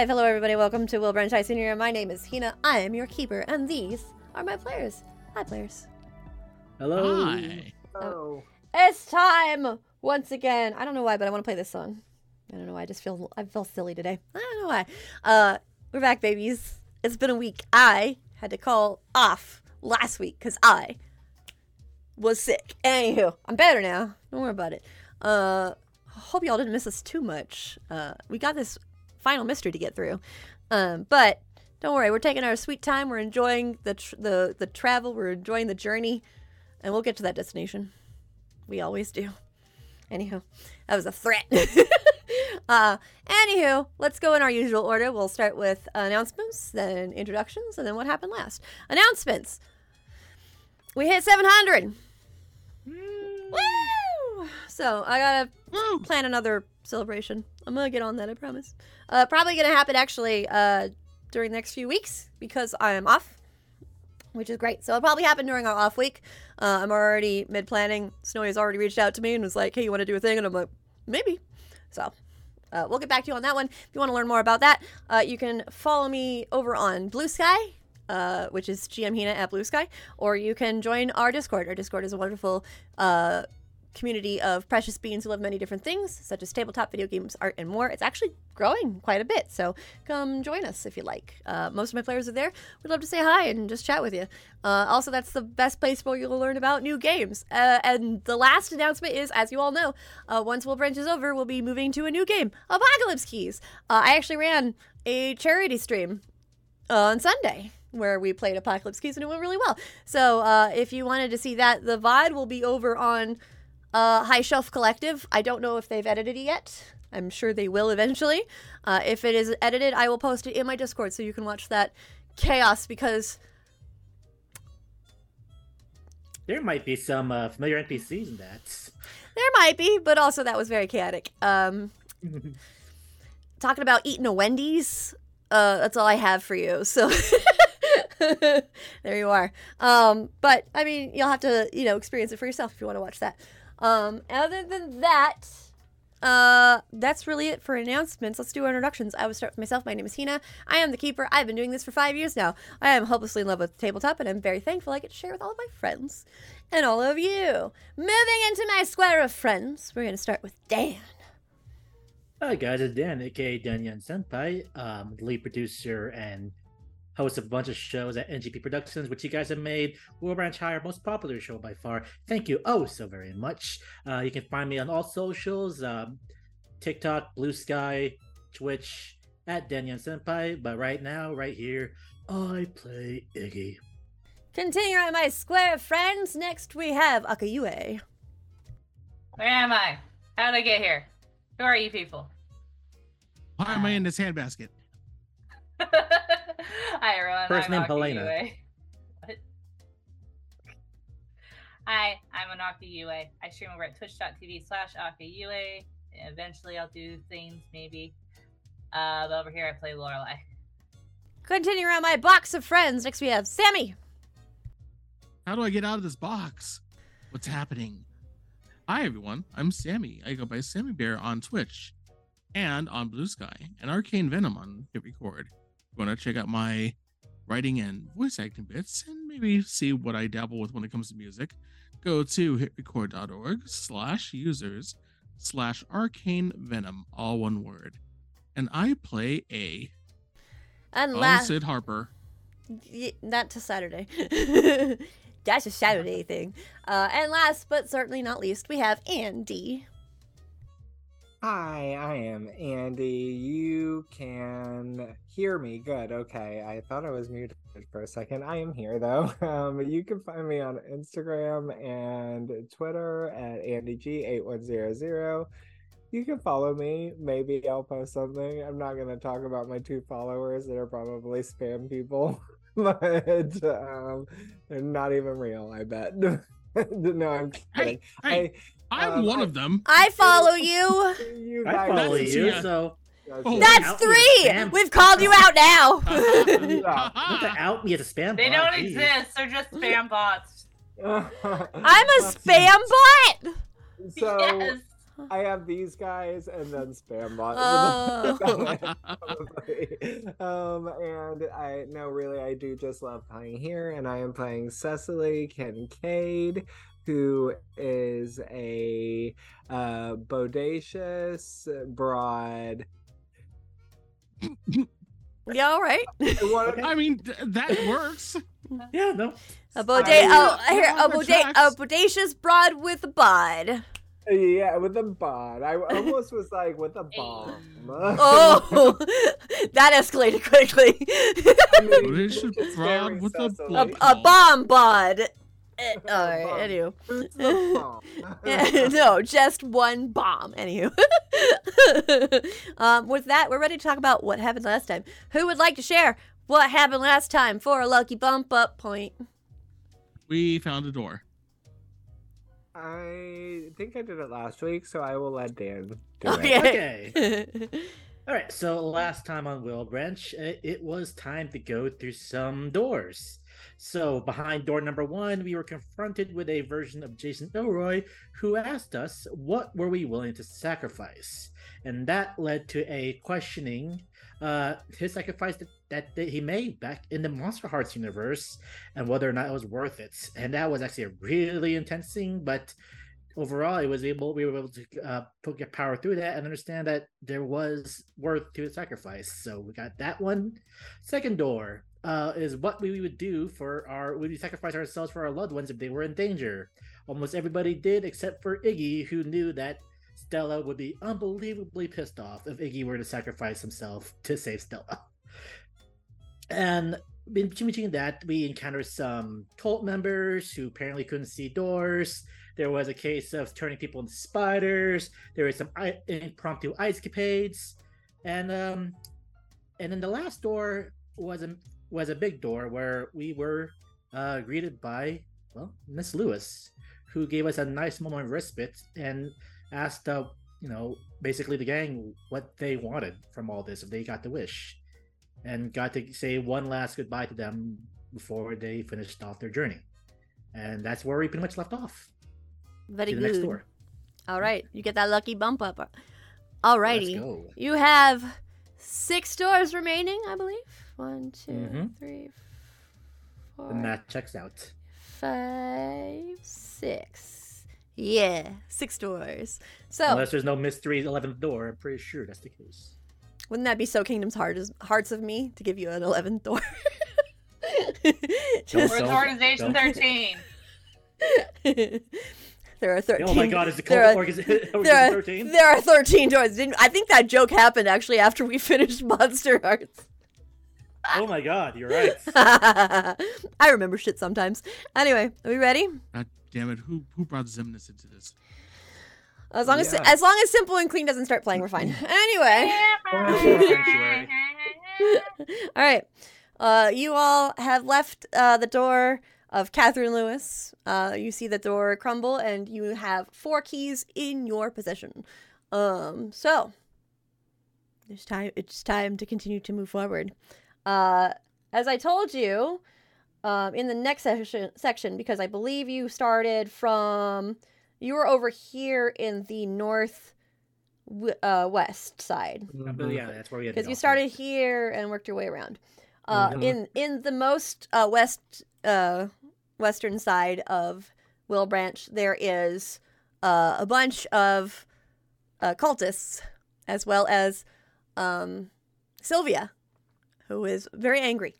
we are live. Hello, everybody. Welcome to Wilbranch High Senior. My name is Hina. I am your keeper, and these are my players. Hi, players. Hello. Hi. Oh. It's time once again. I don't know why, but I want to play this song. I don't know why. I just feel I feel silly today. I don't know why. Uh, we're back, babies. It's been a week. I had to call off last week because I was sick. Anywho, I'm better now. Don't worry about it. Uh, hope y'all didn't miss us too much. Uh, we got this final mystery to get through. Um, but don't worry, we're taking our sweet time. We're enjoying the tr- the the travel. We're enjoying the journey, and we'll get to that destination. We always do. Anywho, that was a threat. uh, anywho, let's go in our usual order. We'll start with announcements, then introductions, and then what happened last. Announcements. We hit 700. Woo! So I gotta Woo! plan another celebration. I'm gonna get on that, I promise. Uh, probably gonna happen actually uh, during the next few weeks because I am off, which is great. So it'll probably happen during our off week. Uh, I'm already mid planning. Snowy has already reached out to me and was like, "Hey, you want to do a thing?" And I'm like, "Maybe." So. Uh, we'll get back to you on that one. If you want to learn more about that, uh, you can follow me over on Blue Sky, uh, which is GM Hina at Blue Sky, or you can join our Discord. Our Discord is a wonderful uh, community of precious beings who love many different things, such as tabletop, video games, art, and more. It's actually growing quite a bit, so come join us if you like. Uh, most of my players are there. We'd love to say hi and just chat with you. Uh, also, that's the best place where you'll learn about new games. Uh, and the last announcement is, as you all know, uh, once Wilbranch is over, we'll be moving to a new game, Apocalypse Keys. Uh, I actually ran a charity stream on Sunday where we played Apocalypse Keys and it went really well. So uh, if you wanted to see that, the VOD will be over on uh, High Shelf Collective. I don't know if they've edited it yet. I'm sure they will eventually. Uh, if it is edited, I will post it in my Discord so you can watch that chaos because There might be some uh, familiar NPCs in that. there might be, but also that was very chaotic. Um, talking about eating a Wendy's, uh, that's all I have for you. So there you are. Um, but I mean, you'll have to, you know, experience it for yourself if you want to watch that. Um, other than that, uh, that's really it for announcements. Let's do our introductions. I will start with myself. My name is Hina. I am the keeper. I've been doing this for five years now. I am hopelessly in love with tabletop, and I'm very thankful I get to share with all of my friends and all of you. Moving into my square of friends, we're going to start with Dan. Hi guys, it's Dan, aka DanyanSenpai, um, lead producer and host of a bunch of shows at NGP Productions, which you guys have made. Wilbranch Higher, most popular show by far. Thank you oh so very much. Uh, you can find me on all socials, um, TikTok, Blue Sky, Twitch, at DanyanSenpai. But right now, right here, I play Iggy. Continuing on my square of friends, next we have Akayuay. Where am I? How did I get here? Who are you people? Why am I in this handbasket? Hi everyone. First I'm name Aki Helena. Yue. What? Hi, I'm Anaki Yue. I stream over at twitch.tv slash Akayuay. Eventually I'll do things maybe. Uh, but over here I play Lorelei. Continuing around my box of friends, next we have Sammy. How do I get out of this box? What's happening? Hi everyone, I'm Sammy. I go by Sammy Bear on Twitch and on Blue Sky and Arcane Venom on Hit Record. Want to check out my writing and voice acting bits and maybe see what I dabble with when it comes to music, go to hitrecord.org slash users slash arcane venom, all one word. And I play a And oh, last, Sid Harper. Y- not to Saturday. That's a Saturday thing. Uh, and last but certainly not least, we have Andy. Hi, I am Andy. You can hear me. Good. Okay. I thought I was muted for a second. I am here though. Um, you can find me on Instagram and Twitter at AndyG8100. You can follow me. Maybe I'll post something. I'm not going to talk about my two followers that are probably spam people, but um, they're not even real, I bet. no, I'm kidding. Hey, I'm um, one I- of them. I follow you. you I follow That's- you, yeah. so Oh, That's out me as three. spam. We've called you out now. don't to out me as a spam They bot, don't geez. exist. They're just spam bots. I'm a spam bot. So yes. I have these guys and then spam bot. Oh. Um, and I no, really, I do just love playing here, and I am playing Cecily Kincaid, who is a uh, bodacious, broad. Yeah, all right. I mean, th- that works. Yeah, no. A boda- oh, here, a, on the boda- a bodacious broad with a bod. Yeah, with a bod. I almost was like with a bomb. Oh, that escalated quickly. I mean, Bodacious broad with a a, a bomb bod. All right, Bomb. anywho. Who's the bomb? Yeah, no, just one bomb. Anywho. um, with that, we're ready to talk about what happened last time. Who would like to share what happened last time for a lucky bump up point? We found a door. I think I did it last week, so I will let Dan do Oh, it. Okay. All right, so last time on Wilbranch, it, it was time to go through some doors. So behind door number one, we were confronted with a version of Jason Elroy who asked us what were we willing to sacrifice, and that led to a questioning uh, his sacrifice that, that, that he made back in the Monsterhearts universe, and whether or not it was worth it. And that was actually a really intense thing, but overall it was able we were able to uh put get power through that and understand that there was worth to the sacrifice. So we got that one. Second door uh is what we would do for our would we sacrifice ourselves for our loved ones if they were in danger. Almost everybody did except for iggy who knew that stella would be unbelievably pissed off if iggy were to sacrifice himself to save stella. And between that we encountered some cult members who apparently couldn't see doors. There was a case of turning people into spiders. There was some impromptu ice capades, and um, and then the last door was a was a big door where we were uh, greeted by well Miss Lewis, who gave us a nice moment of respite and asked uh, you know basically the gang what they wanted from all this if they got the wish, and got to say one last goodbye to them before they finished off their journey, and that's where we pretty much left off Very the next good. door. All right, you get that lucky bump up. Alrighty. You have six doors remaining, I believe. One, two, Mhm. three, The math checks out. five, six. Yeah, six doors. So, Unless there's no mystery 11th door, I'm pretty sure that's the case. wouldn't that be so Kingdom's Heart Hearts of me to give you an 11th door? Don't- Just- We're don't- Organization don't. 13. there are 13. Oh my god, is the there cult are- organization there are, 13? there are 13 doors. Didn't, I think that joke happened actually after we finished Monsterhearts. Oh my god, you're right. I remember shit sometimes. Anyway, are we ready? God damn it! Who who brought Xemnas into this? As long as Yeah. as long as Simple and Clean doesn't start playing, we're fine. Anyway, all right. Uh, you all have left uh, the door of Catherine Lewis. Uh, you see the door crumble, and you have four keys in your possession. Um, so it's time. It's time to continue to move forward. Uh, as I told you, um, in the next section, section, because I believe you started from, you were over here in the north, w- uh, west side But yeah, that's where we because you started here and worked your way around. Uh, Mhm. In in the most uh, west uh, western side of Wilbranch, there is uh, a bunch of uh, cultists, as well as um, Sylvia, who is very angry.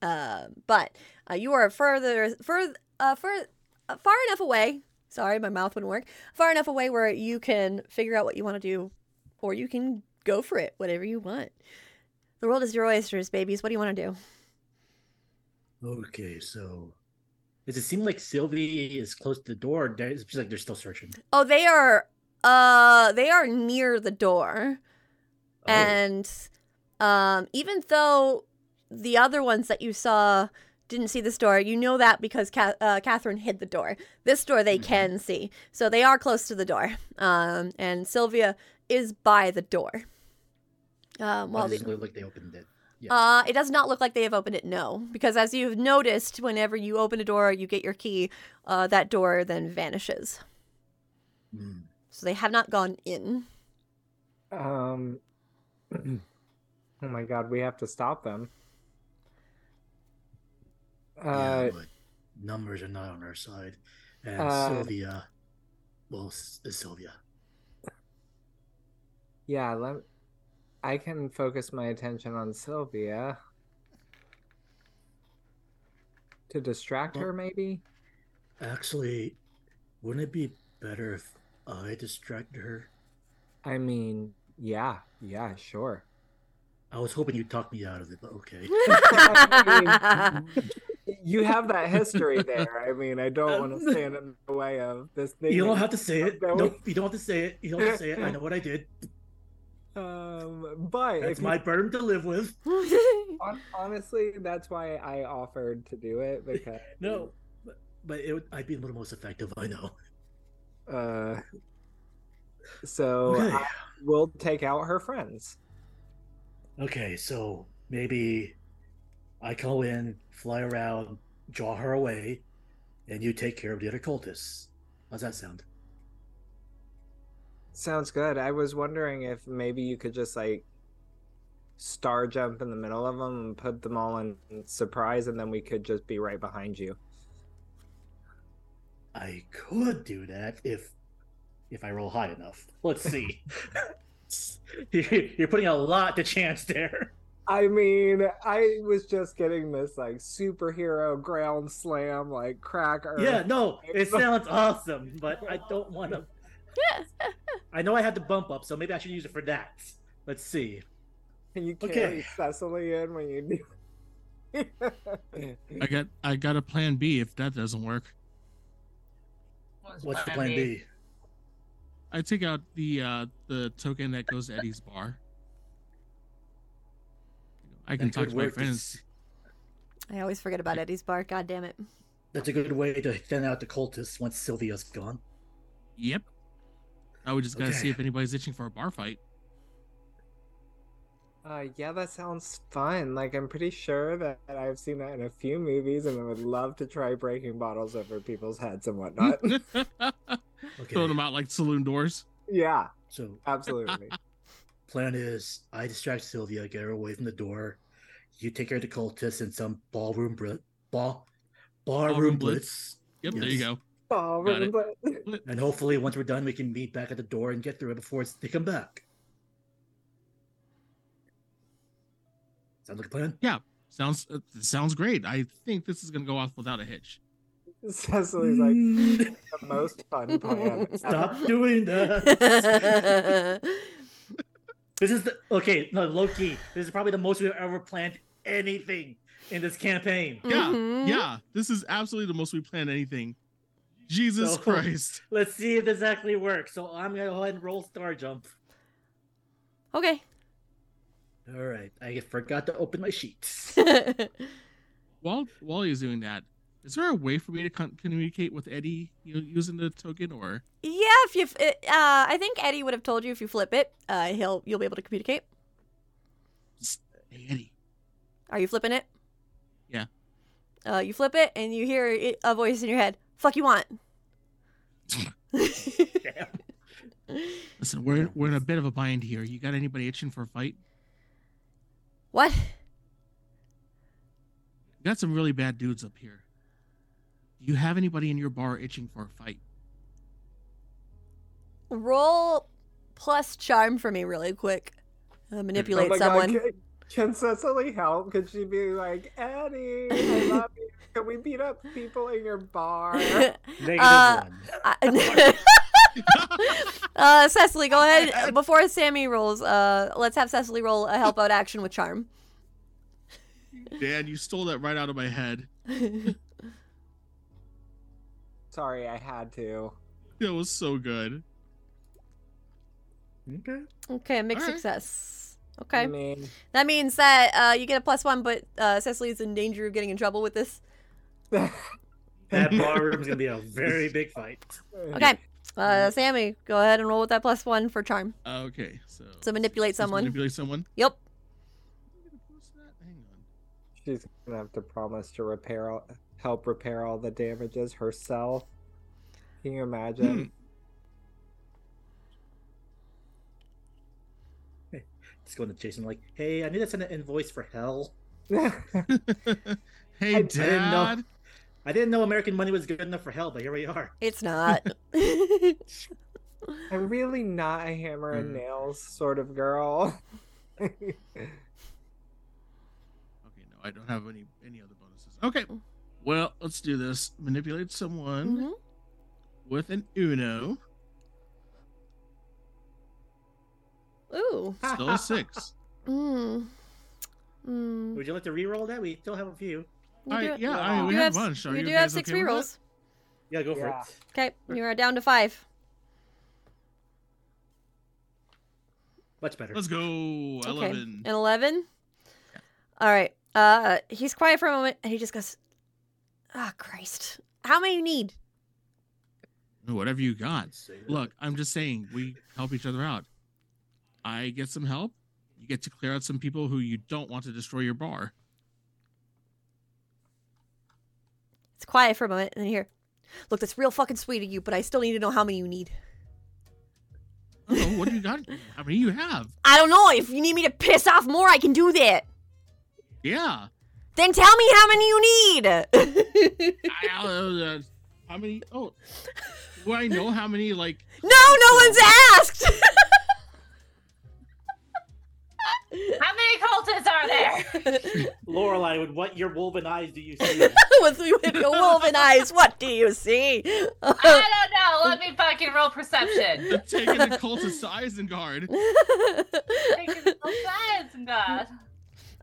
Uh, but uh, you are further further uh, fur, uh, far enough away. Sorry, my mouth wouldn't work. Far enough away where you can figure out what you want to do or you can go for it, whatever you want. The world is your oysters, babies. What do you want to do? Okay, so does it seem like Silvie is close to the door? or It's just like they're still searching. Oh, they are uh they are near the door. Oh, And um even though the other ones that you saw didn't see this door, you know that because Ca- uh, Catherine hid the door. This door they Mhm. can see. So they are close to the door. Um and Sylvia is by the door. Um well, while it the, like they opened it. Yeah. Uh, it does not look like they have opened it. No, because as you've noticed, whenever you open a door, you get your key. Uh, that door then vanishes. Hmm. So they have not gone in. Um. oh my god, we have to stop them. Uh, yeah, but numbers are not on our side, and uh, Sylvia, well, Sylvia. yeah, let I can focus my attention on Sylvia to distract Well- her, maybe. Actually, wouldn't it be better if I distracted her? I mean, yeah, yeah, sure. I was hoping you'd talk me out of it, but okay. You have that history there. I mean, I don't want to stand in the way of this thing. You don't have to say it. that No, we- you don't have to say it. You don't have to say it. I know what I did. Um, but That's if you- my burden to live with. honestly, that's why I offered to do it because No, but, but it would, I'd be the most effective. I know. Uh, so Okay. I will take out her friends. Okay, so maybe I go in, fly around, draw her away, and you take care of the other cultists. How's that sound? Sounds good. I was wondering if maybe you could just like star jump in the middle of them and put them all in surprise, and then we could just be right behind you. I could do that if if I roll high enough. Let's see. You're putting a lot to chance there. I mean, I was just getting this like superhero ground slam, like cracker. Yeah, no, it sounds awesome, but I don't want to. I know I had to bump up, so maybe I should use it for that. Let's see. Can you Okay. carry Cecily in when you do? I got I got a plan B if that doesn't work. What's, What's the plan B? I take out the uh the token that goes to Eddie's bar. I can talk could to my work. friends. I always forget about Eddie's bar. God damn it. That's a good way to thin out the cultists once Sylvia's gone. Yep. I would just gotta see if anybody's itching for a bar fight. Uh, yeah, that sounds fun. Like, I'm pretty sure that I've seen that in a few movies, and I would love to try breaking bottles over people's heads and whatnot. Okay. Throwing them out like saloon doors. yeah, So absolutely. plan is I distract Sylvia, get her away from the door. You take care of the cultists in some ballroom br- ball ballroom Ballroom blitz. blitz. Yep, there you go. Oh, Got it. but- And hopefully once we're done we can meet back at the door and get through it before it's- they come back. Sounds like a plan? Yeah, sounds uh, sounds great. I think this is gonna go off without a hitch. Cecily's like Mm, the most fun plan. ever." Stop doing that. This is the okay, no, low key. This is probably the most we've ever planned anything in this campaign. Yeah, Mhm. Yeah, this is absolutely the most we planned anything. Jesus So- Christ. Let's see if this actually works. So I'm gonna go ahead and roll star jump. Okay. All right, I forgot to open my sheets. While while he's doing that, is there a way for me to con- communicate with Eddie you know, using the token or yeah, if you, uh, I think Eddie would have told you if you flip it, uh, he'll you'll be able to communicate. Hey Eddie. Are you flipping it? Yeah. Uh, you flip it, and you hear a voice in your head. Fuck you want. Damn. Listen, we're we're in a bit of a bind here. You got anybody itching for a fight? what? We got some really bad dudes up here. Do you have anybody in your bar itching for a fight? Roll plus charm for me, really quick. Uh, manipulate Oh my God, someone. Can, can Cecily help? Could she be like, Eddie, I love you. Can we beat up people in your bar? Negative Uh, one. I- uh, Cecily, go ahead. Before Sammy rolls, uh, let's have Cecily roll a help out action with charm. Dan, you stole that right out of my head. Sorry, I had to. That was so good. Okay. okay, a mixed Alright. success. I Okay, I mean, that means that uh, you get a plus one, but uh, Cecily's in danger of getting in trouble with this. That barroom's gonna be a very big fight. Okay, uh, Sammy, go ahead and roll with that plus one for charm. Okay, so To manipulate someone. Manipulate someone. Yep. She's gonna have to promise to repair, all, help repair all the damages herself. Can you imagine? Just going to Jason like, hey, I need to send an invoice for hell. hey, I Dad. didn't know. I didn't know American money was good enough for hell, but here we are. It's not. I'm really not a hammer and Mm. nails sort of girl. Okay, no, I don't have any any other bonuses. Okay, well, let's do this. Manipulate someone Mhm. with an Uno. Ooh. Still a six. Mm. Mm. Would you like to re-roll that? We still have a few. You I, do- yeah, yeah. I mean, we have, have, a bunch. Are you you do guys have six okay with rerolls. Yeah, go for Yeah. it. Okay, you are down to five. Much better. Let's go. Okay, Eleven. an eleven. All right. Uh, he's quiet for a moment, and he just goes, "Ah, Christ! How many you need?" Whatever you got. Look, I'm just saying we help each other out. I get some help. You get to clear out some people who you don't want to destroy your bar. It's quiet for a moment, and then here, look, that's real fucking sweet of you, but I still need to know how many you need. Oh, what do you got? How many you have? I don't know. If you need me to piss off more, I can do that. Yeah. Then tell me how many you need. I, uh, how many? Oh, do I know how many? Like, no, no one's asked. many are there? Lorelei, with what your woven eyes do you see? with, with your woven eyes, what do you see? I don't know. Let me fucking roll perception. the taking the cult to Isengard. Taking the science, God.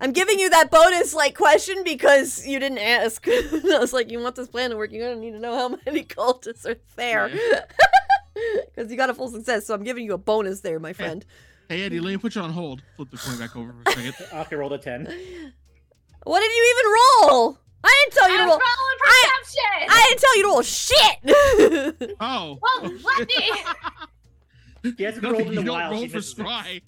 I'm giving you that bonus like question because you didn't ask. I was like, you want this plan to work, you're gonna need to know how many cultists are there. Because you got a full success, so I'm giving you a bonus there, my friend. Hey Eddie, let me put you on hold. Flip the coin back over for a second. Okay, rolled a 10. What did you even roll? I didn't tell you I to roll. rolling perception. I didn't tell you to roll shit. Oh. Well, let me. He hasn't No, rolled in you a don't while. roll she for misses it. scry.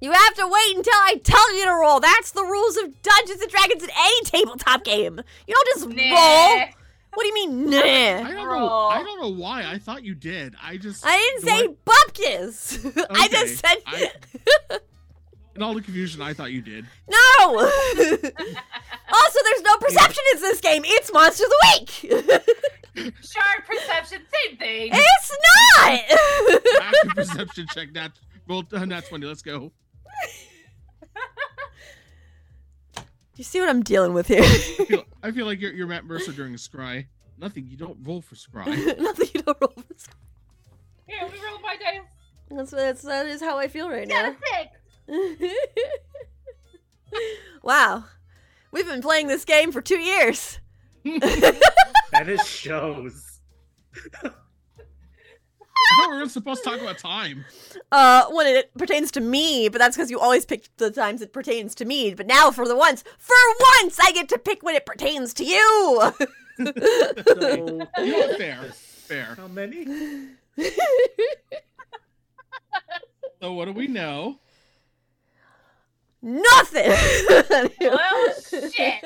you have to wait until I tell you to roll. That's the rules of Dungeons and Dragons in any tabletop game. You don't just roll. Nah. What do you mean, nah? I don't know. I don't know why. I thought you did. I just. I didn't say way- bupkis. I just said I- In all the confusion, I thought you did. no. also, there's no perception in this game. It's Monster of the Week. Shard perception, same thing. it's not. Active perception check. Nat. Roll. Uh, nat twenty. Let's go. You see what I'm dealing with here? I feel, I feel like you're, you're Matt Mercer during a scry. Nothing. You don't roll for scry. Nothing you don't roll. for Scry. Here, we roll my dice. That's, that's that is how I feel right now. a six. wow, we've been playing this game for two years. And it shows. I thought we were supposed to talk about time. Uh, when it pertains to me, but that's because you always pick the times it pertains to me. But now, for the once, for once, I get to pick when it pertains to you. So, You? Fair. Fair. how many? So what do we know? Nothing. Well, shit.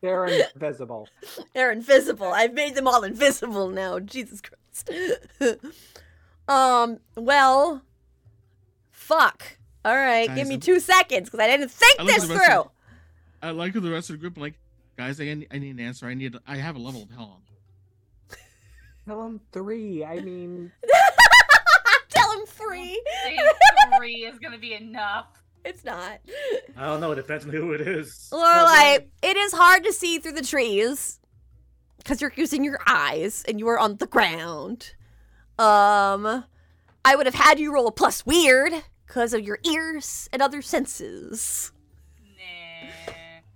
They're invisible. They're invisible. I've made them all invisible now. Jesus Christ. um. Well. Fuck. All right. Guys, give me I'm- two seconds because I didn't think I this the rest of- through. I like the rest of the group. I'm like, guys, I need, I need an answer. I need. I have a level of hell. on. Tell them three. I mean, Tell him three. Three is gonna be enough. It's not. I don't know. It depends on who it is. Lorelei, it is hard to see through the trees because you're using your eyes and you are on the ground. Um, I would have had you roll a plus weird because of your ears and other senses.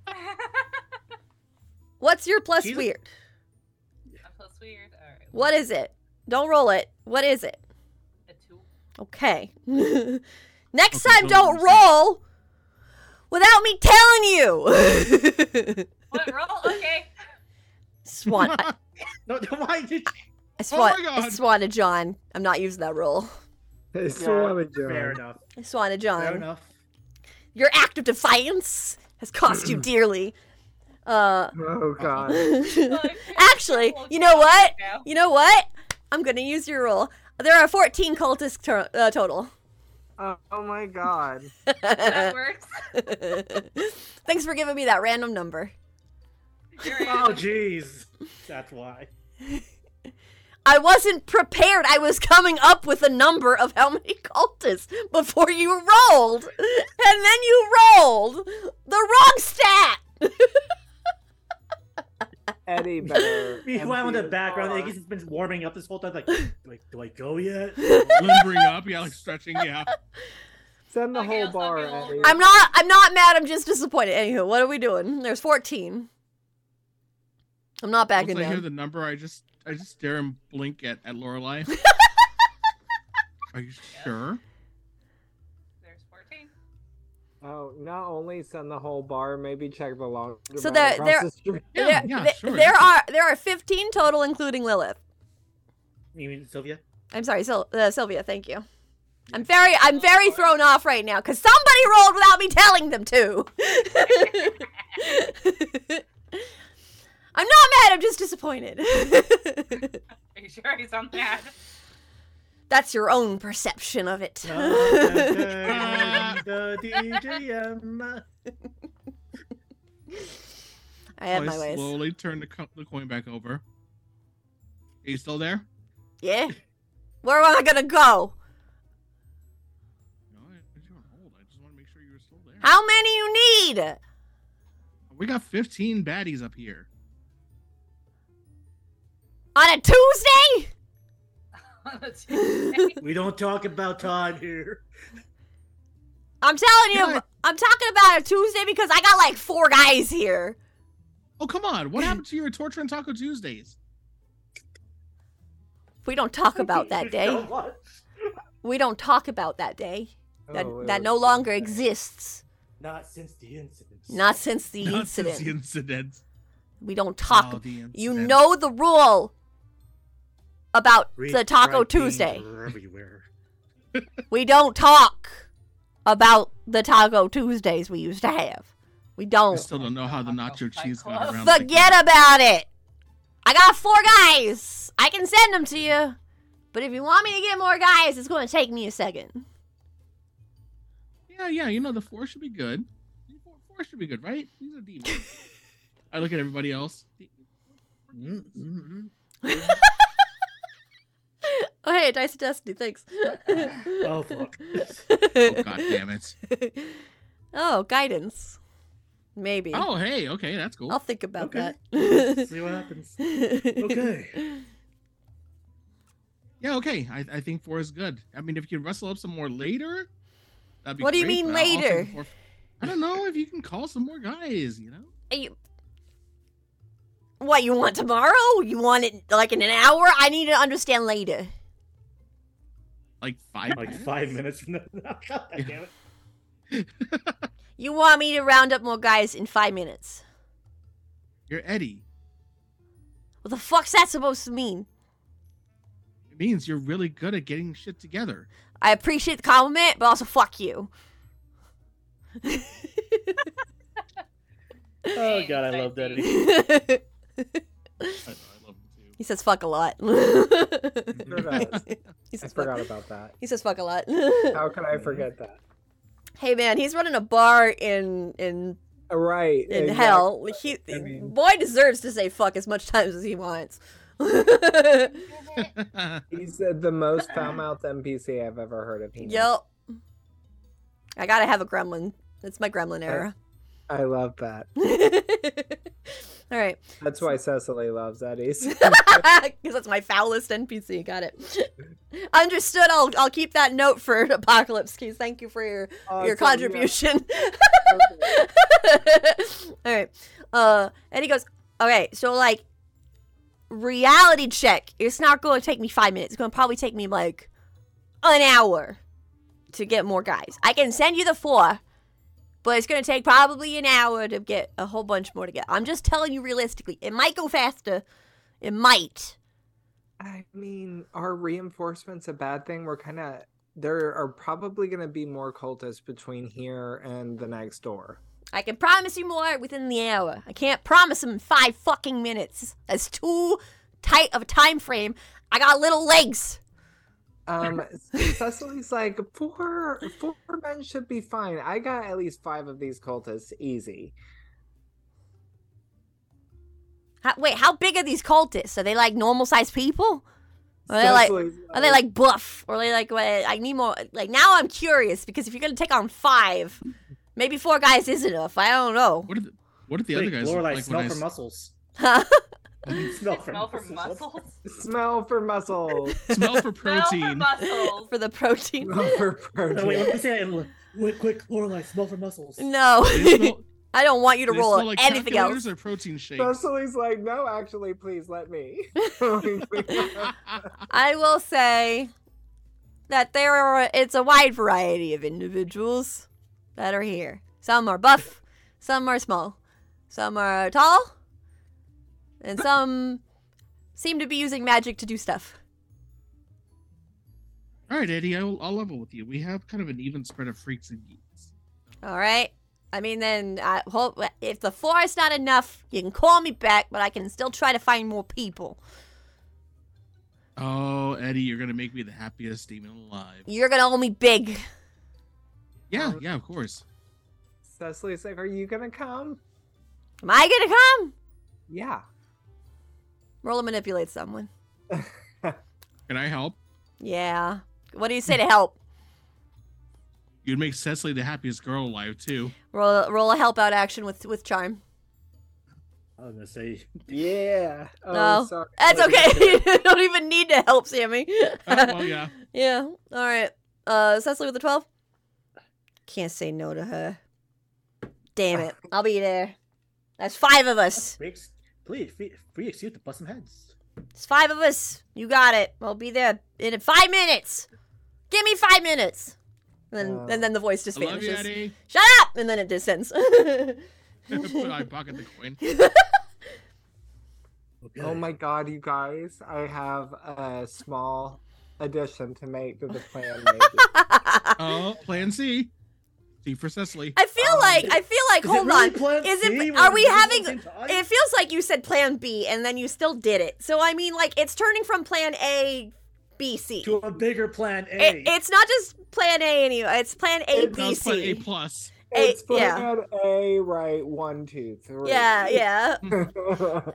Nah. What's your plus Jesus. weird? A plus weird. Alright. What is it? Don't roll it. What is it? A two. Okay. Next Okay, time, don't you roll without me telling you. What roll? Okay. Swan. I, No, why did you? I swan. Oh my God. I God. swanted John. I'm not using that rule. it's Yeah, so yeah, fair enough. I swanted John. Fair enough. Your act of defiance has cost you dearly. Uh, Oh god. actually, you know what? You know what? I'm gonna use your rule. There are 14 cultists to- uh, total. Oh, oh my god. that works. Thanks for giving me that random number. You're Oh, jeez. That's why. I wasn't prepared. I was coming up with a number of how many cultists before you rolled. And then you rolled the wrong stat. Eddie better. Meanwhile, in empty the his background, bar. Iggy's been warming up this whole time. Like, do I, do I go yet? Limbering up, yeah, like stretching, yeah. Send the Okay, whole bar, you all. Eddie. I'm not I'm not mad, I'm just disappointed. Anywho, what are we doing? There's 14. I'm not backing Once I hear the number, I just I just stare and blink at at Lorelei. Are you sure? There's 14. Oh, not only send the whole bar, maybe check the long. So there- there- The. Yeah, there yeah, there- sure. there are there are 15 total including Lilith. You mean Sylvia? I'm sorry, Sil- uh, Sylvia, thank you. I'm very I'm very thrown off right now cuz somebody rolled without me telling them to. I'm not mad, I'm just disappointed. Are you sure he's on that? That's your own perception of it. the DJM. I have So my I ways. slowly turn the, co- the coin back over. Are you still there? Yeah. Where am I gonna go? No, I I just want to hold. I just want to make sure you're still there. How many you need? We got 15 baddies up here. On a Tuesday? On a Tuesday. We don't talk about time here. I'm telling you, Yeah. I'm talking about a Tuesday because I got like four guys here. Oh, come on. What happened to your Torture and Taco Tuesdays? We don't talk about that day. We don't talk about that day. That Oh, it that no longer Tuesday. exists. Not since the incident. Not since the Not since incident. the incident. We don't talk. Oh, the you know the rule about Read the Taco Tuesday. Everywhere. We don't talk about the Taco Tuesdays we used to have. We don't. still don't know how the nacho cheese got around. Forget that. about it. I got four guys. I can send them to you. But if you want me to get more guys, it's going to take me a second. Yeah, yeah. You know the four should be good. Four, four should be good, right? These are demons. I look at everybody else. Mm, mm, Oh, hey, Dice of Destiny, thanks. Oh fuck. Oh god damn it. oh, guidance. Maybe. Oh hey, okay, that's cool. I'll think about Okay. that. See what happens. Okay. Yeah, okay. I, I think four is good. I mean, if you can wrestle up some more later, that'd be great. What do you great, mean but I'll- I'll take later? the I don't know if you can call some more guys. You know, Are you- What, you want tomorrow? You want it like in an hour? I need to understand later. Like five. Like minutes? five minutes from now. God damn it. You want me to round up more guys in five minutes. You're Eddie. What the fuck's that supposed to mean? It means you're really good at getting shit together. I appreciate the compliment, but also fuck you. Oh god, I love that. he I, I love him too. says fuck a lot. does. he I says fuck. forgot about that. He says fuck a lot. How could I forget that? hey man, he's running a bar in in Uh, Right. in exactly. hell. He I mean- boy deserves to say fuck as much times as he wants. He's uh, the most foul-mouthed NPC I've ever heard of. He yep. I gotta have a gremlin. It's my gremlin era. I love that. All right. That's why Cecily loves Eddie's. Because that's my foulest NPC. Got it. Understood. I'll I'll keep that note for an Apocalypse Keys. Thank you for your your Awesome, yeah. contribution. All right. Uh, and he goes, okay, so like, reality check. It's not going to take me five minutes. It's going to probably take me like an hour to get more guys. I can send you the four, but it's going to take probably an hour to get a whole bunch more to get. I'm just telling you realistically. It might go faster. It might. I mean, are reinforcements a bad thing? We're kind of there are probably going to be more cultists between here and the next door. I can promise you more within the hour. I can't promise them in five fucking minutes. That's too tight of a time frame. I got little legs. Um, Cecily's like four four men should be fine. I got at least five of these cultists easy. How, wait, how big are these cultists? Are they like normal sized people? Are they like Cecily's are they like buff? Or are they like what, I need more like now I'm curious because if you're gonna take on five, maybe four guys is enough. I don't know. What did the, what did the other guys look Lorelei, like when smell for s- muscles. Huh? smell for Smell for muscles. muscles. smell for muscles. smell for protein. Smell for muscles. For the protein. smell for protein. No, wait, protein. let me say it. Quick, quick, Lorelei, smell for muscles. No. Smell- I don't want you to do they roll smell like anything else. or protein shakes? Cecily's like, no, actually, please let me. I will say that there are it's a wide variety of individuals that are here. Some are buff, some are small, some are tall, and some seem to be using magic to do stuff. All right, Eddie, I'll, I'll level with you. We have kind of an even spread of freaks and geeks. All right. I mean, then uh, I hope if the four is not enough, you can call me back, but I can still try to find more people. Oh, Eddie, you're gonna make me the happiest demon alive. You're gonna owe me big. Yeah, yeah, of course. Cecily's like, are you gonna come? Am I gonna come? Yeah. Roll to manipulate someone. Can I help? Yeah. What do you say to help? You'd make Cecily the happiest girl alive too. Roll roll a help out action with with charm. I was gonna say. Yeah. Oh, No. sorry. That's okay. you don't even need to help, Sammy. Oh, well, yeah. yeah. All right. Uh, Cecily with the twelve. Can't say no to her. Damn it! I'll be there. That's five of us. Free, ex- please, free, free excuse to bust some heads. It's five of us. You got it. I'll be there in five minutes. Give me five minutes. And then, Uh, and then the voice just I love you. Eddie. Shut up! And then it descends. Put I pocket the coin. Okay. Oh my god, you guys! I have a small addition to make to the plan. Maybe. Oh, Plan C. C for Cecily. I feel Um, like I feel like hold really on. Plan Is it? when Are we having? something to us? It feels like you said Plan B and then you still did it. So I mean, like it's turning from Plan A, B, C. to a bigger plan A. It, it's not just Plan A anymore. It's Plan A, It's- B, That was Plan A C. plus. A- it's plan yeah. A, right? One, two, three. Yeah, yeah.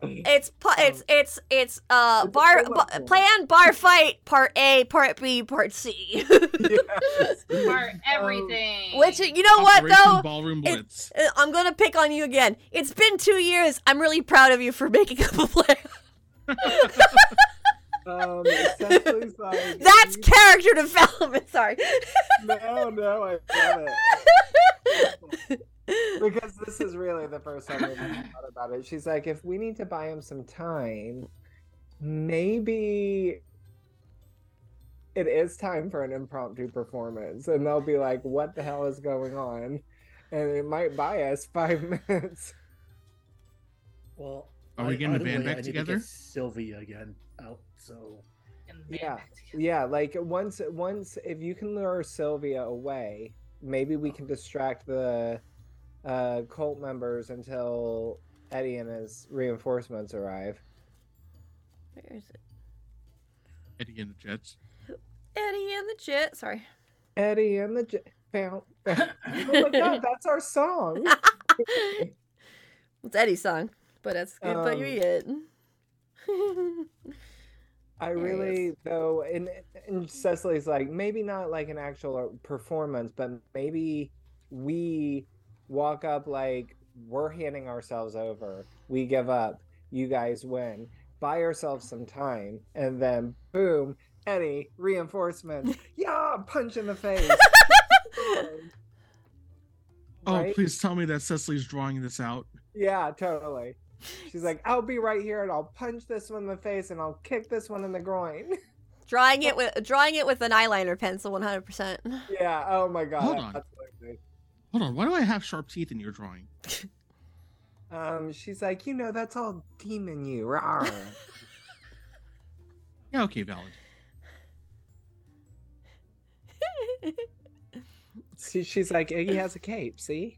It's pu- it's it's it's uh It's bar bullet bu- point. plan bar fight part A, part B, part C. Yes. For Um, everything. Which you know what though? Ballroom It- Blitz. Uh, I'm gonna pick on you again. It's been two years. I'm really proud of you for making up a plan. Um, Cecily's like, That's character development. Sorry. no, no, I love it. because this is really the first time I've thought about it. She's like, if we need to buy him some time, maybe it is time for an impromptu performance. And they'll be like, what the hell is going on? And it might buy us five minutes. well, Are we I- getting the band back I need to together? get Sylvia again out. So Yeah. Yeah, like once once if you can lure Sylvia away, maybe we can distract the uh cult members until Eddie and his reinforcements arrive. Where is it? Eddie and the Jets. Eddie and the Jet. Sorry. Eddie and the J- found, found- Oh my god, that's our song. it's Eddie's song, but that's good. but you Um, it. I really though and, and Cecily's like maybe not like an actual uh, performance, but maybe we walk up like we're handing ourselves over. We give up. You guys win. Buy yourselves some time, and then boom, Eddie reinforcements. yeah, punch in the face. Oh, Right? please tell me that Cecily's drawing this out. Yeah, totally. She's like, I'll be right here, and I'll punch this one in the face, and I'll kick this one in the groin. drawing it with drawing it with an eyeliner pencil, 100. percent yeah. Oh my god. Hold on. that's. Hold on, why do I have sharp teeth in your drawing? Um, she's like, you know, that's all demon you. Rawr. Yeah, okay, valid. she, she's like, he has a cape. See?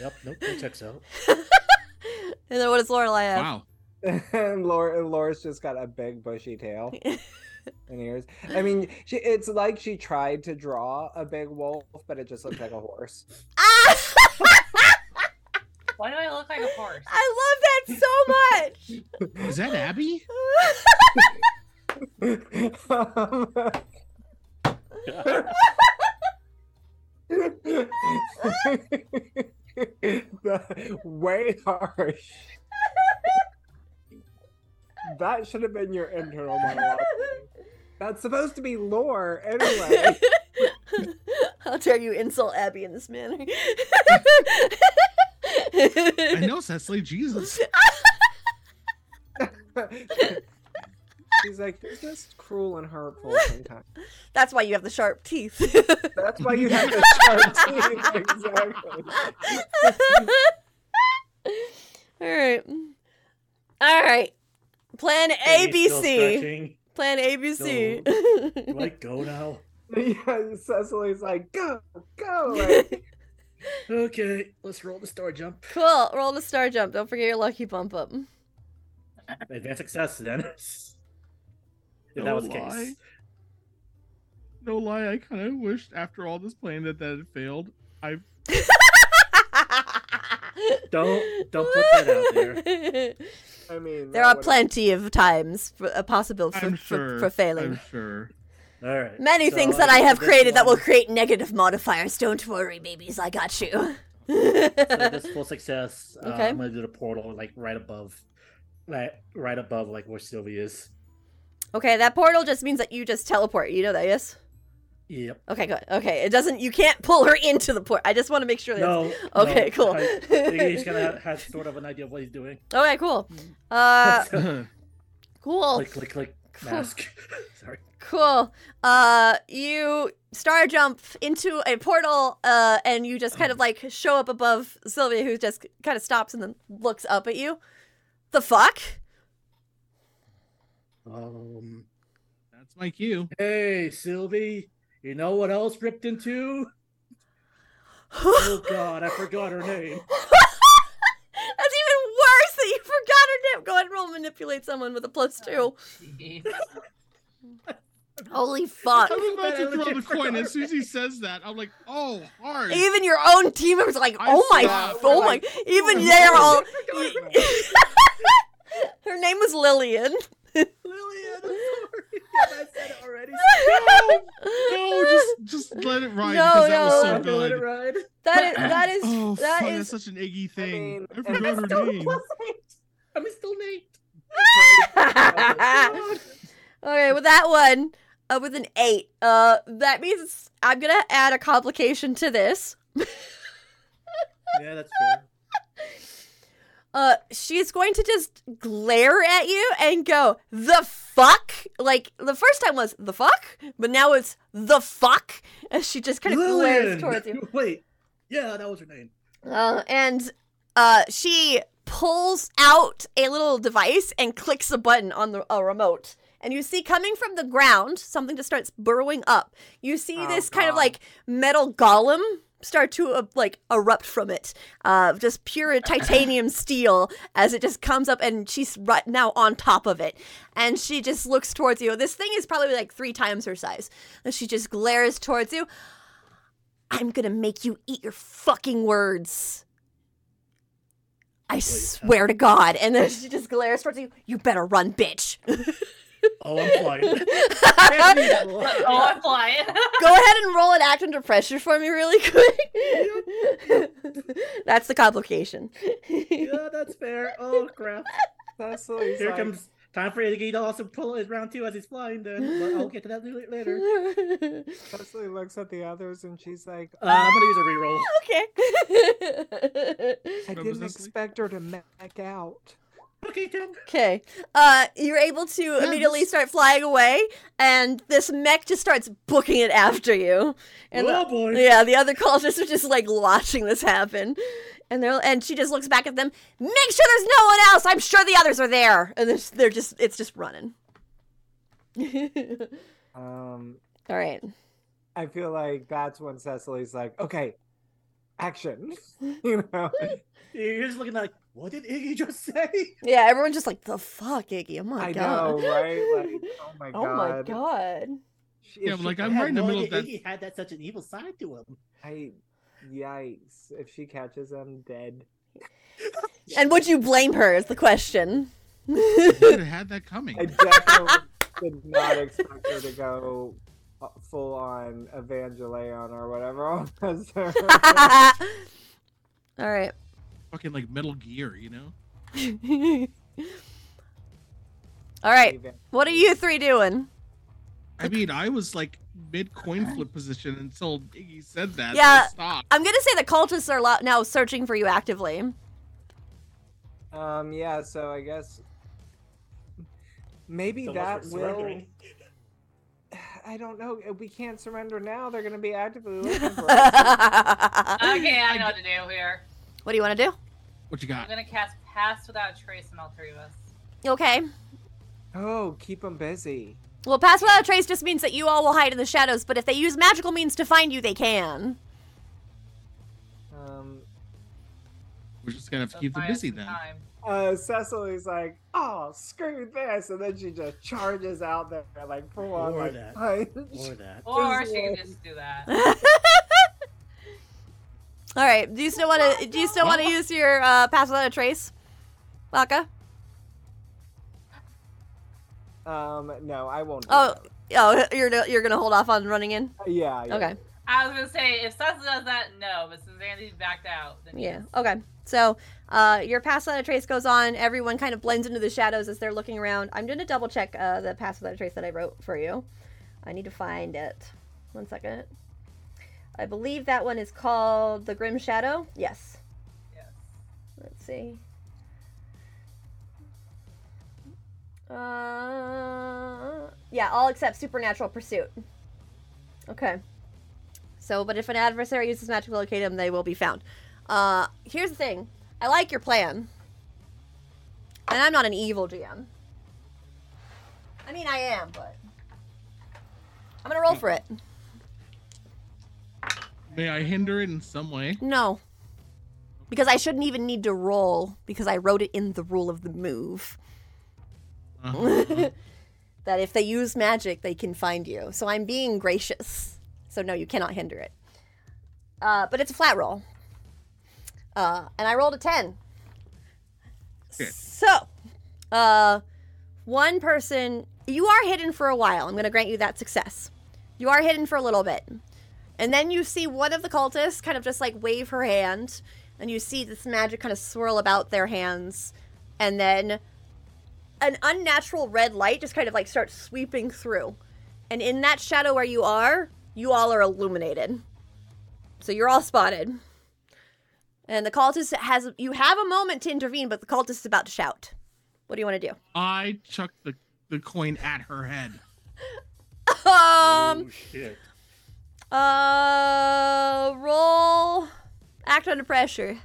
yep, nope, that checks out. And then what does Lorelei have? Wow. and Laura, Laura's just got a big bushy tail and ears. I mean, she, it's like she tried to draw a big wolf, but it just looks like a horse. ah! Why do I look like a horse? I love that so much. Is that Abby? Um, the, way harsh. That should have been your internal monologue. That's supposed to be lore, anyway. How dare you insult Abby in this manner? I know, Cecily. Jesus. She's like, you're just cruel and hurtful sometimes. That's why you have the sharp teeth. That's why you have the sharp teeth. Exactly. All right. All right. Plan ABC. Plan ABC. Do I go now? yeah, Cecily's like, go, go. Like, Okay, let's roll the star jump. cool. Roll the star jump. Don't forget your lucky bump up. Advanced success then. If that No was the lie. case. No lie, I kind of wished after all this plan that that had failed. I Don't don't put that out there. I mean, There are would've- plenty of times for, uh, possible for, I'm for, for failing. I'm sure. All right. Many so things that I guess have for this created that will create negative modifiers. Don't worry, babies. I got you. So this full success. Uh, Okay. I'm gonna do the portal like right above, right right above like where Silvie is. Okay, that portal just means that you just teleport. You know that, yes? Yep. Okay, good. Okay, it doesn't. You can't pull her into the port. I just want to make sure that. No. Okay, no, cool. I think he's gonna have, have sort of an idea of what he's doing. Okay, cool. Uh, cool. click click click mask. Sorry. Cool. Uh, you star jump into a portal, uh, and you just kind of like show up above Silvie, who just kind of stops and then looks up at you. The fuck? Um. That's my cue. Hey, Silvie. You know what else ripped into? Oh God, I forgot her name. That's even worse that you forgot her name. Go ahead and roll manipulate someone with a plus two. Jeez. Holy fuck. I was about to throw the coin as soon as he says that. I'm like, oh, hard. Even your own team members are like, I oh my, saw- oh my. Even they're all. I forgot about Her name was Lillian. Lillian, I'm sorry. I said it already. no, just just let it ride No, because that no. was so I'm let it ride. That is that is Oh, that fuck, is that's such an eggy I thing. mean, I and forgot her still name. I'm still Nate. okay, with that one, uh, with an eight, uh, that means I'm gonna add a complication to this. Yeah, that's fair. Uh, she's going to just glare at you and go, "The fuck!" Like the first time was "the fuck," but now it's "the fuck," as she just kind of glares towards you. Wait. Yeah, that was her name. Uh, and uh, she pulls out a little device and clicks a button on the a remote. And you see coming from the ground, something just starts burrowing up. You see Oh, this kind of like metal golem start to uh, like erupt from it. Uh, just pure titanium steel as it just comes up and she's right now on top of it. And she just looks towards you. This thing is probably like three times her size. And she just glares towards you. I'm gonna make you eat your fucking words. I swear to God. And then she just glares towards you. You better run, bitch. Oh, I'm flying. Go Oh, I'm flying. Go ahead and roll an act under pressure for me, really quick. That's the complication. yeah, that's fair. Oh crap. Cecily's Here like, comes time for Iggy to also pull his round two as he's flying. Then but I'll get to that later. Cecily looks at the others and she's like, Uh, I'm gonna use a reroll. okay. I didn't expect her to mech out. Okay, Tim. Okay. Uh, you're able to immediately this- start flying away, and this mech just starts booking it after you. And the- oh boy. yeah, the other cultists are just like watching this happen, and they're and she just looks back at them. Make sure there's no one else. I'm sure the others are there, and they're, they're just it's just running. Um, All right. I feel like that's when Cecily's like, okay, action. you know, You're just looking like what did Iggy just say? Yeah, everyone's just like, the fuck, Iggy. Oh my I god. know, right? Like, oh my god. Oh my god. god. She- Yeah, she- like I I'm had right in the middle of that. Iggy had that such an evil side to him. I, yikes! If she catches him dead. And would you blame her? Is the question. I should have had that coming. I definitely did not expect her to go uh, full on Evangelion or whatever. All right. Fucking like Metal Gear, you know? All right. What are you three doing? I mean, I was like mid coin flip position until Iggy said that. Yeah. So I stopped. I'm gonna say the cultists are lo- now searching for you actively. Um. Yeah. So I guess maybe So that will. I don't know. We can't surrender now. They're going to be actively looking for us. Okay, I know what to do here. What do you want to do? What you got? I'm gonna cast Pass Without a Trace on all three of us. Okay. Oh, keep them busy. Well, pass without a trace just means that you all will hide in the shadows, but if they use magical means to find you, they can. Um. We're just gonna have to keep them busy then. time. Uh, Cecily's like, oh, screw this, and then she just charges out there like full on Or like that. punch. Or that. Or Just she can like- just do that. all right. Do you still want to? Do you still want to use your uh, pass without a trace, Baka? Um, no, I won't. Oh, that. oh, you're you're gonna hold off on running in. yeah, yeah. Okay. I was gonna say if Sessa does that, no, but since Andy's backed out, then Yeah. yes. Okay. So, uh, your pass without a trace goes on. Everyone kind of blends into the shadows as they're looking around. I'm gonna double check uh, the pass without a trace that I wrote for you. I need to find it. One second. I believe that one is called the Grim Shadow. Yes. Yes. Let's see. Uh, yeah, all except supernatural pursuit. Okay. So, but if an adversary uses magic to locate them, they will be found. Uh, here's the thing. I like your plan. And I'm not an evil GM. I mean, I am, but I'm gonna roll for it. May I hinder it in some way? No. Because I shouldn't even need to roll because I wrote it in the rule of the move. Uh-huh. that if they use magic, they can find you. So I'm being gracious. So no, you cannot hinder it. Uh, but it's a flat roll. Uh, and I rolled a 10. Okay. So, uh, one person, you are hidden for a while. I'm going to grant you that success. You are hidden for a little bit. And then you see one of the cultists kind of just like wave her hand, and you see this magic kind of swirl about their hands. And then an unnatural red light just kind of like starts sweeping through. And in that shadow where you are, you all are illuminated. So you're all spotted. And the cultist has you have a moment to intervene, but the cultist is about to shout. What do you want to do? I chucked the, the coin at her head. Um oh shit. Uh, roll. Act under pressure.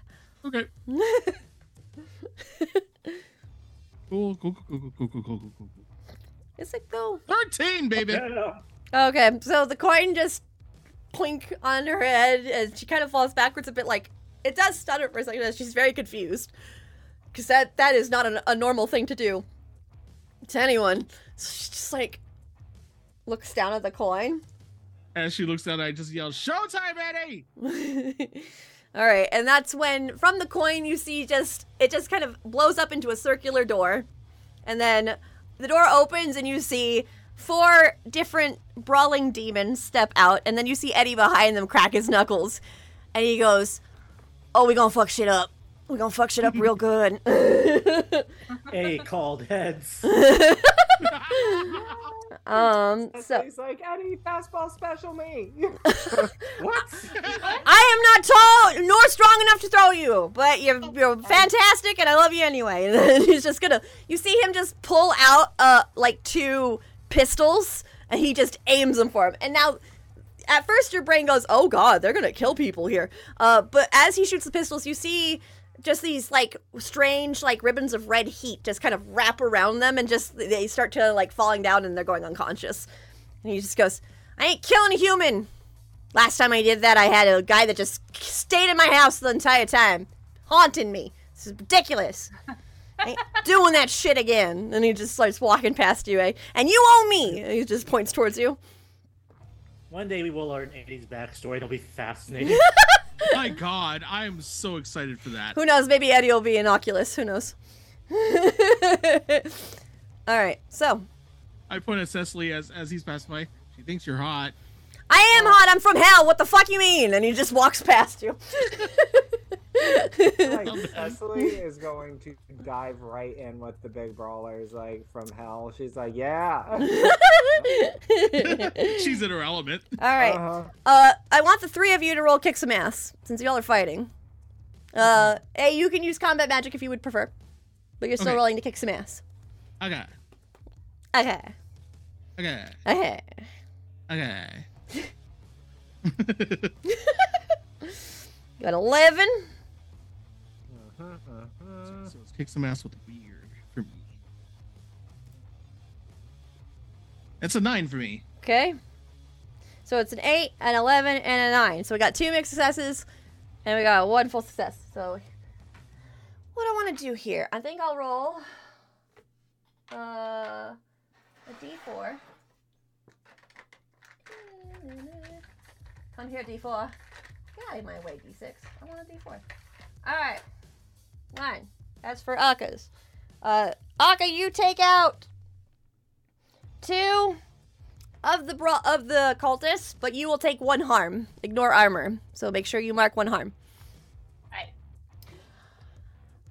Okay. cool, cool, cool, cool, cool, cool, cool, cool. Is it cool? Thirteen, baby. Okay, so the coin just plink on her head, and she kind of falls backwards a bit. Like it does stutter for a second, she's very confused, because that that is not a normal thing to do to anyone. So she just like looks down at the coin as she looks down, and I just yell, Showtime, Eddie! All right, and that's when from the coin you see just it just kind of blows up into a circular door. And then the door opens and you see four different brawling demons step out and then you see Eddie behind them crack his knuckles. And he goes, "Oh, we going to fuck shit up. We going to fuck shit up real good." A called heads. um so he's like, Eddie, fastball special me. what? I am not tall nor strong enough to throw you, but you're you're fantastic and I love you anyway. And then he's just gonna you see him just pull out uh like two pistols and he just aims them for him. And now at first your brain goes, "Oh god, they're going to kill people here." Uh but as he shoots the pistols, you see just these like strange like ribbons of red heat just kind of wrap around them and just they start to like falling down and they're going unconscious. And he just goes, "I ain't killing a human." Last time I did that, I had a guy that just stayed in my house the entire time, haunting me. This is ridiculous. I ain't doing that shit again. And he just starts walking past you, eh? And you owe me. And he just points towards you. One day we will learn Andy's backstory. It'll be fascinating. My God, I am so excited for that. Who knows? Maybe Eddie will be an Oculus. Who knows? All right. So I point at Cecily as as he's passing by. She thinks you're hot. I am hot. I'm from hell. What the fuck you mean? And he just walks past you. like Cecily is going to dive right in with the big brawlers, like from hell. She's like, yeah. She's in her element. All right. Uh-huh. Uh, I want the three of you to roll kick some ass since y'all are fighting. Uh, hey, you can use combat magic if you would prefer, but you're still Okay. rolling to kick some ass. Okay. Okay. Okay. Okay. Okay. Got eleven. Mhm. so let's kick some ass with weird for me. It's a nine for me. Okay. So it's an eight, an eleven, and a nine. So we got two mixed successes, and we got one full success. So what do I want to do here? I think I'll roll uh, a d4. Come here, d4. Get out of my way, d6. I want a d4. All right. Nine. That's for Aka's. Uh, Aka, you take out two of the bra- of the cultists, but you will take one harm. Ignore armor. So make sure you mark one harm. Alright.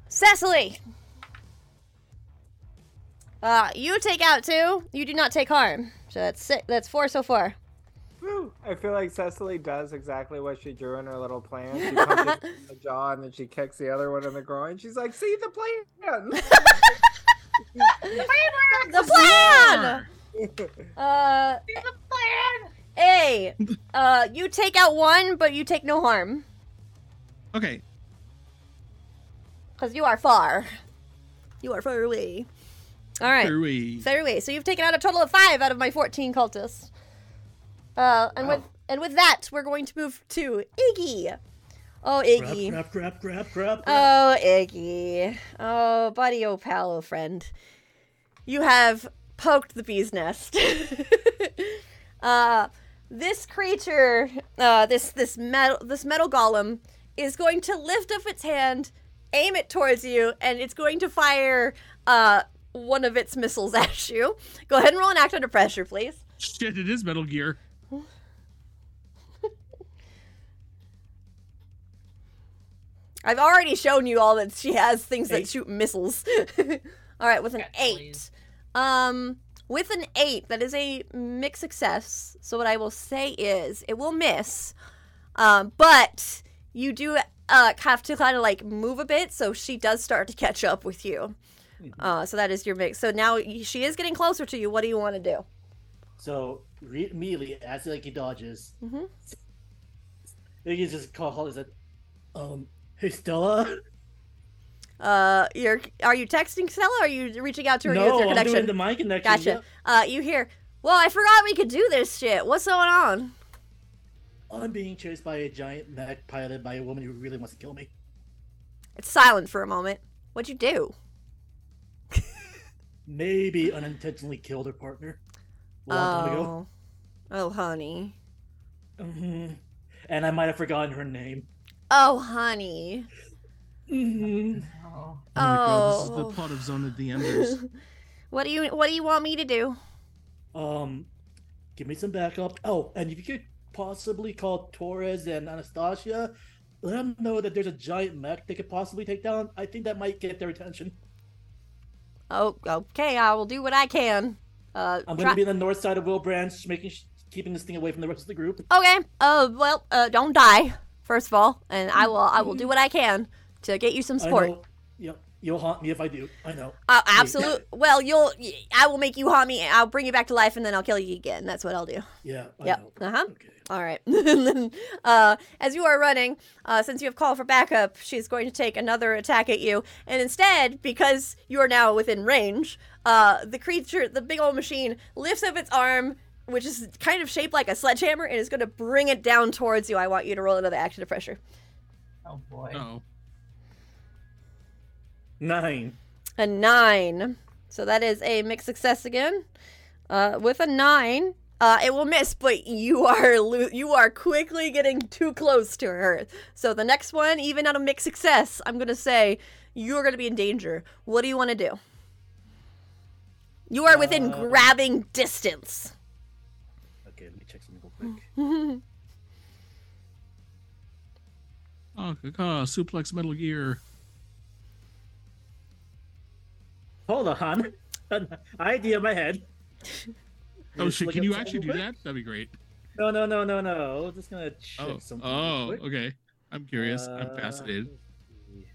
Cecily. Uh, you take out two. You do not take harm. So that's six. That's four so far. Woo. I feel like Cecily does exactly what she drew in her little plan. She punches him in the jaw and then she kicks the other one in the groin. She's like, "See the plan." The plan. Uh, See the plan! A. Uh, you take out one, but you take no harm Okay. because you are far. You are far away. All right. Here we. Far away. So you've taken out a total of five out of my fourteen cultists. Uh, and with and with that, we're going to move to Iggy. Oh, Iggy. Crap, crap, crap, crap, crap. Oh, Iggy. Oh, buddy, oh, pal, oh, friend. You have poked the bee's nest. uh, this creature, uh, this this metal this metal golem, is going to lift up its hand, aim it towards you, and it's going to fire uh one of its missiles at you. Go ahead and roll an act under pressure, please. Shit, it is Metal Gear. I've already shown you all that she has things that shoot missiles. all right, with an eight. Um, with an eight, that is a mixed success. So what I will say is, it will miss. Um, but you do uh have to kind of like move a bit, so she does start to catch up with you. Uh, so that is your mix. So now she is getting closer to you. What do you want to do? So re- immediately as like he dodges, Mhm. Iggy just call Holly and said, "Um, hey Stella." Uh, you're are you texting Stella? Or are you reaching out to her? no, I'm connection. doing the mind connection. Gotcha. Yep. Uh, you hear? Well, I forgot we could do this shit. What's going on? I'm being chased by a giant mech piloted by a woman who really wants to kill me. It's silent for a moment. What'd you do? Maybe unintentionally killed her partner a long time ago. Oh, oh, honey. hmm And I might have forgotten her name. Oh, honey. hmm Oh. Oh my god, this is the Oh. plot of Zone of the Enders. what do you What do you want me to do? Um, give me some backup. Oh, and if you could possibly call Torres and Anastasia, let them know that there's a giant mech they could possibly take down. I think that might get their attention. Oh, okay. I will do what I can. Uh, I'm try- going to be on the north side of Wilbranch, making sh- keeping this thing away from the rest of the group. okay. Uh, well, uh, don't die first of all, and I will. I will do what I can to get you some know. Yep, you'll haunt me if I do. I know. Uh, absolute. Well, you'll. I will make you haunt me. I'll bring you back to life, and then I'll kill you again. That's what I'll do. Yeah. I Yep. Uh huh. Okay. All right. Then, uh, as you are running, uh, since you have called for backup, she's going to take another attack at you. And instead, because you are now within range, uh, the creature, the big old machine, lifts up its arm, which is kind of shaped like a sledgehammer, and is going to bring it down towards you. I want you to roll another action of pressure. Oh boy. Oh. Nine. A nine. So that is a mixed success again. Uh, with a nine, uh, it will miss, but you are lo- you are quickly getting too close to her. So the next one, even at a mixed success, I'm gonna say you're gonna be in danger. What do you want to do? You are within Uh, grabbing distance. Oh, caca, suplex Metal Gear. Hold on. An idea in my head. Oh shit, can you actually do quick. that? That'd be great. No, no, no, no, no. Just gonna check Oh, something. oh, okay. I'm curious. I'm Uh, fascinated. let's.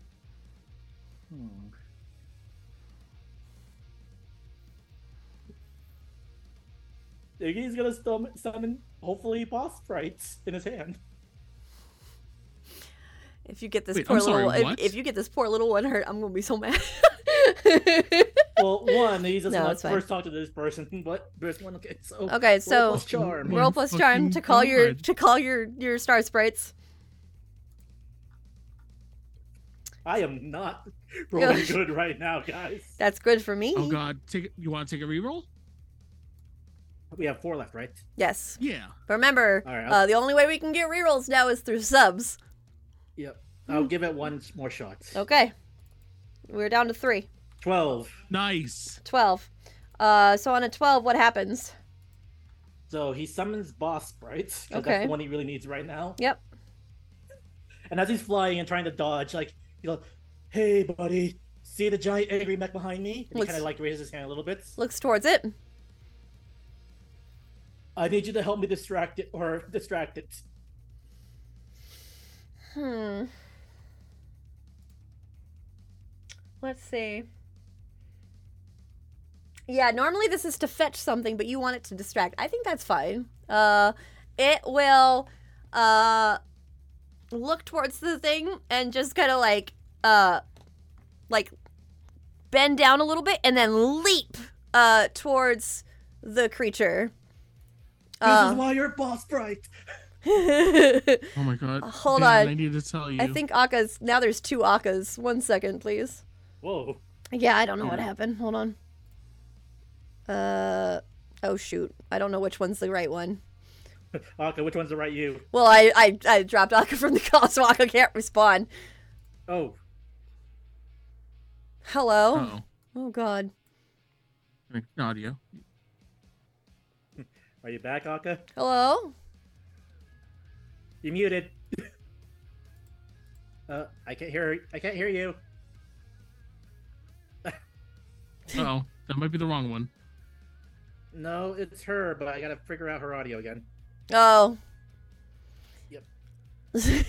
Hmm. Iggy's gonna stum- summon, hopefully, boss sprites in his hand. If you get this Wait, poor sorry, little, if, if you get this poor little one hurt, I'm gonna be so mad. Well, one, he doesn't No, want to first talk to this person, but there's one. Okay, so okay, roll so plus charm. Roll roll plus charm to call your God. to call your your star sprites. I am not rolling good right now, guys. That's good for me. Oh god, take it. You want to take a reroll? We have four left, right? Yes. Yeah. But remember, All right, I'll- uh, the only way we can get rerolls now is through subs. Yep. I'll give it one more shot. Okay. We're down to three. Twelve. Nice. 12. Uh, so on a 12, what happens? So he summons boss sprites. 'cause Okay. That's the one he really needs right now. Yep. And as he's flying and trying to dodge, like, you know, hey, buddy, see the giant angry mech behind me? And he kind of like raises his hand a little bit. Looks towards it. I need you to help me distract it or distract it. Hmm. Let's see. Yeah, normally this is to fetch something, but you want it to distract. I think that's fine. Uh, it will uh look towards the thing and just kind of like uh like bend down a little bit and then leap uh towards the creature. This Uh, is why you're boss bright. Oh my god. Hold Dan, on. I need to tell you. I think Akka's now there's two Akkas. One second, please. Whoa. Yeah, I don't know what happened. Hold on. Uh oh shoot. I don't know which one's the right one. Akka, which one's the right you? Well, I I, I dropped Akka from the call, so Akka can't respond. Oh, Hello. Oh, Oh god. audio. Are you back, Aka? Hello. You muted. uh, I can't hear. I can't hear you. Oh, that might be the wrong one. No, it's her, but I gotta figure out her audio again. Oh. Yep.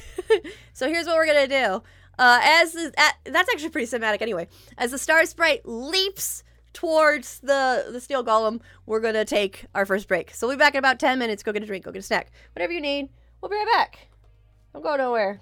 so here's what we're gonna do. Uh, as the, at, that's actually pretty cinematic anyway. As the star sprite leaps towards the the steel golem, we're gonna take our first break. So we'll be back in about ten minutes. Go get a drink. Go get a snack. Whatever you need. We'll be right back. Don't go nowhere.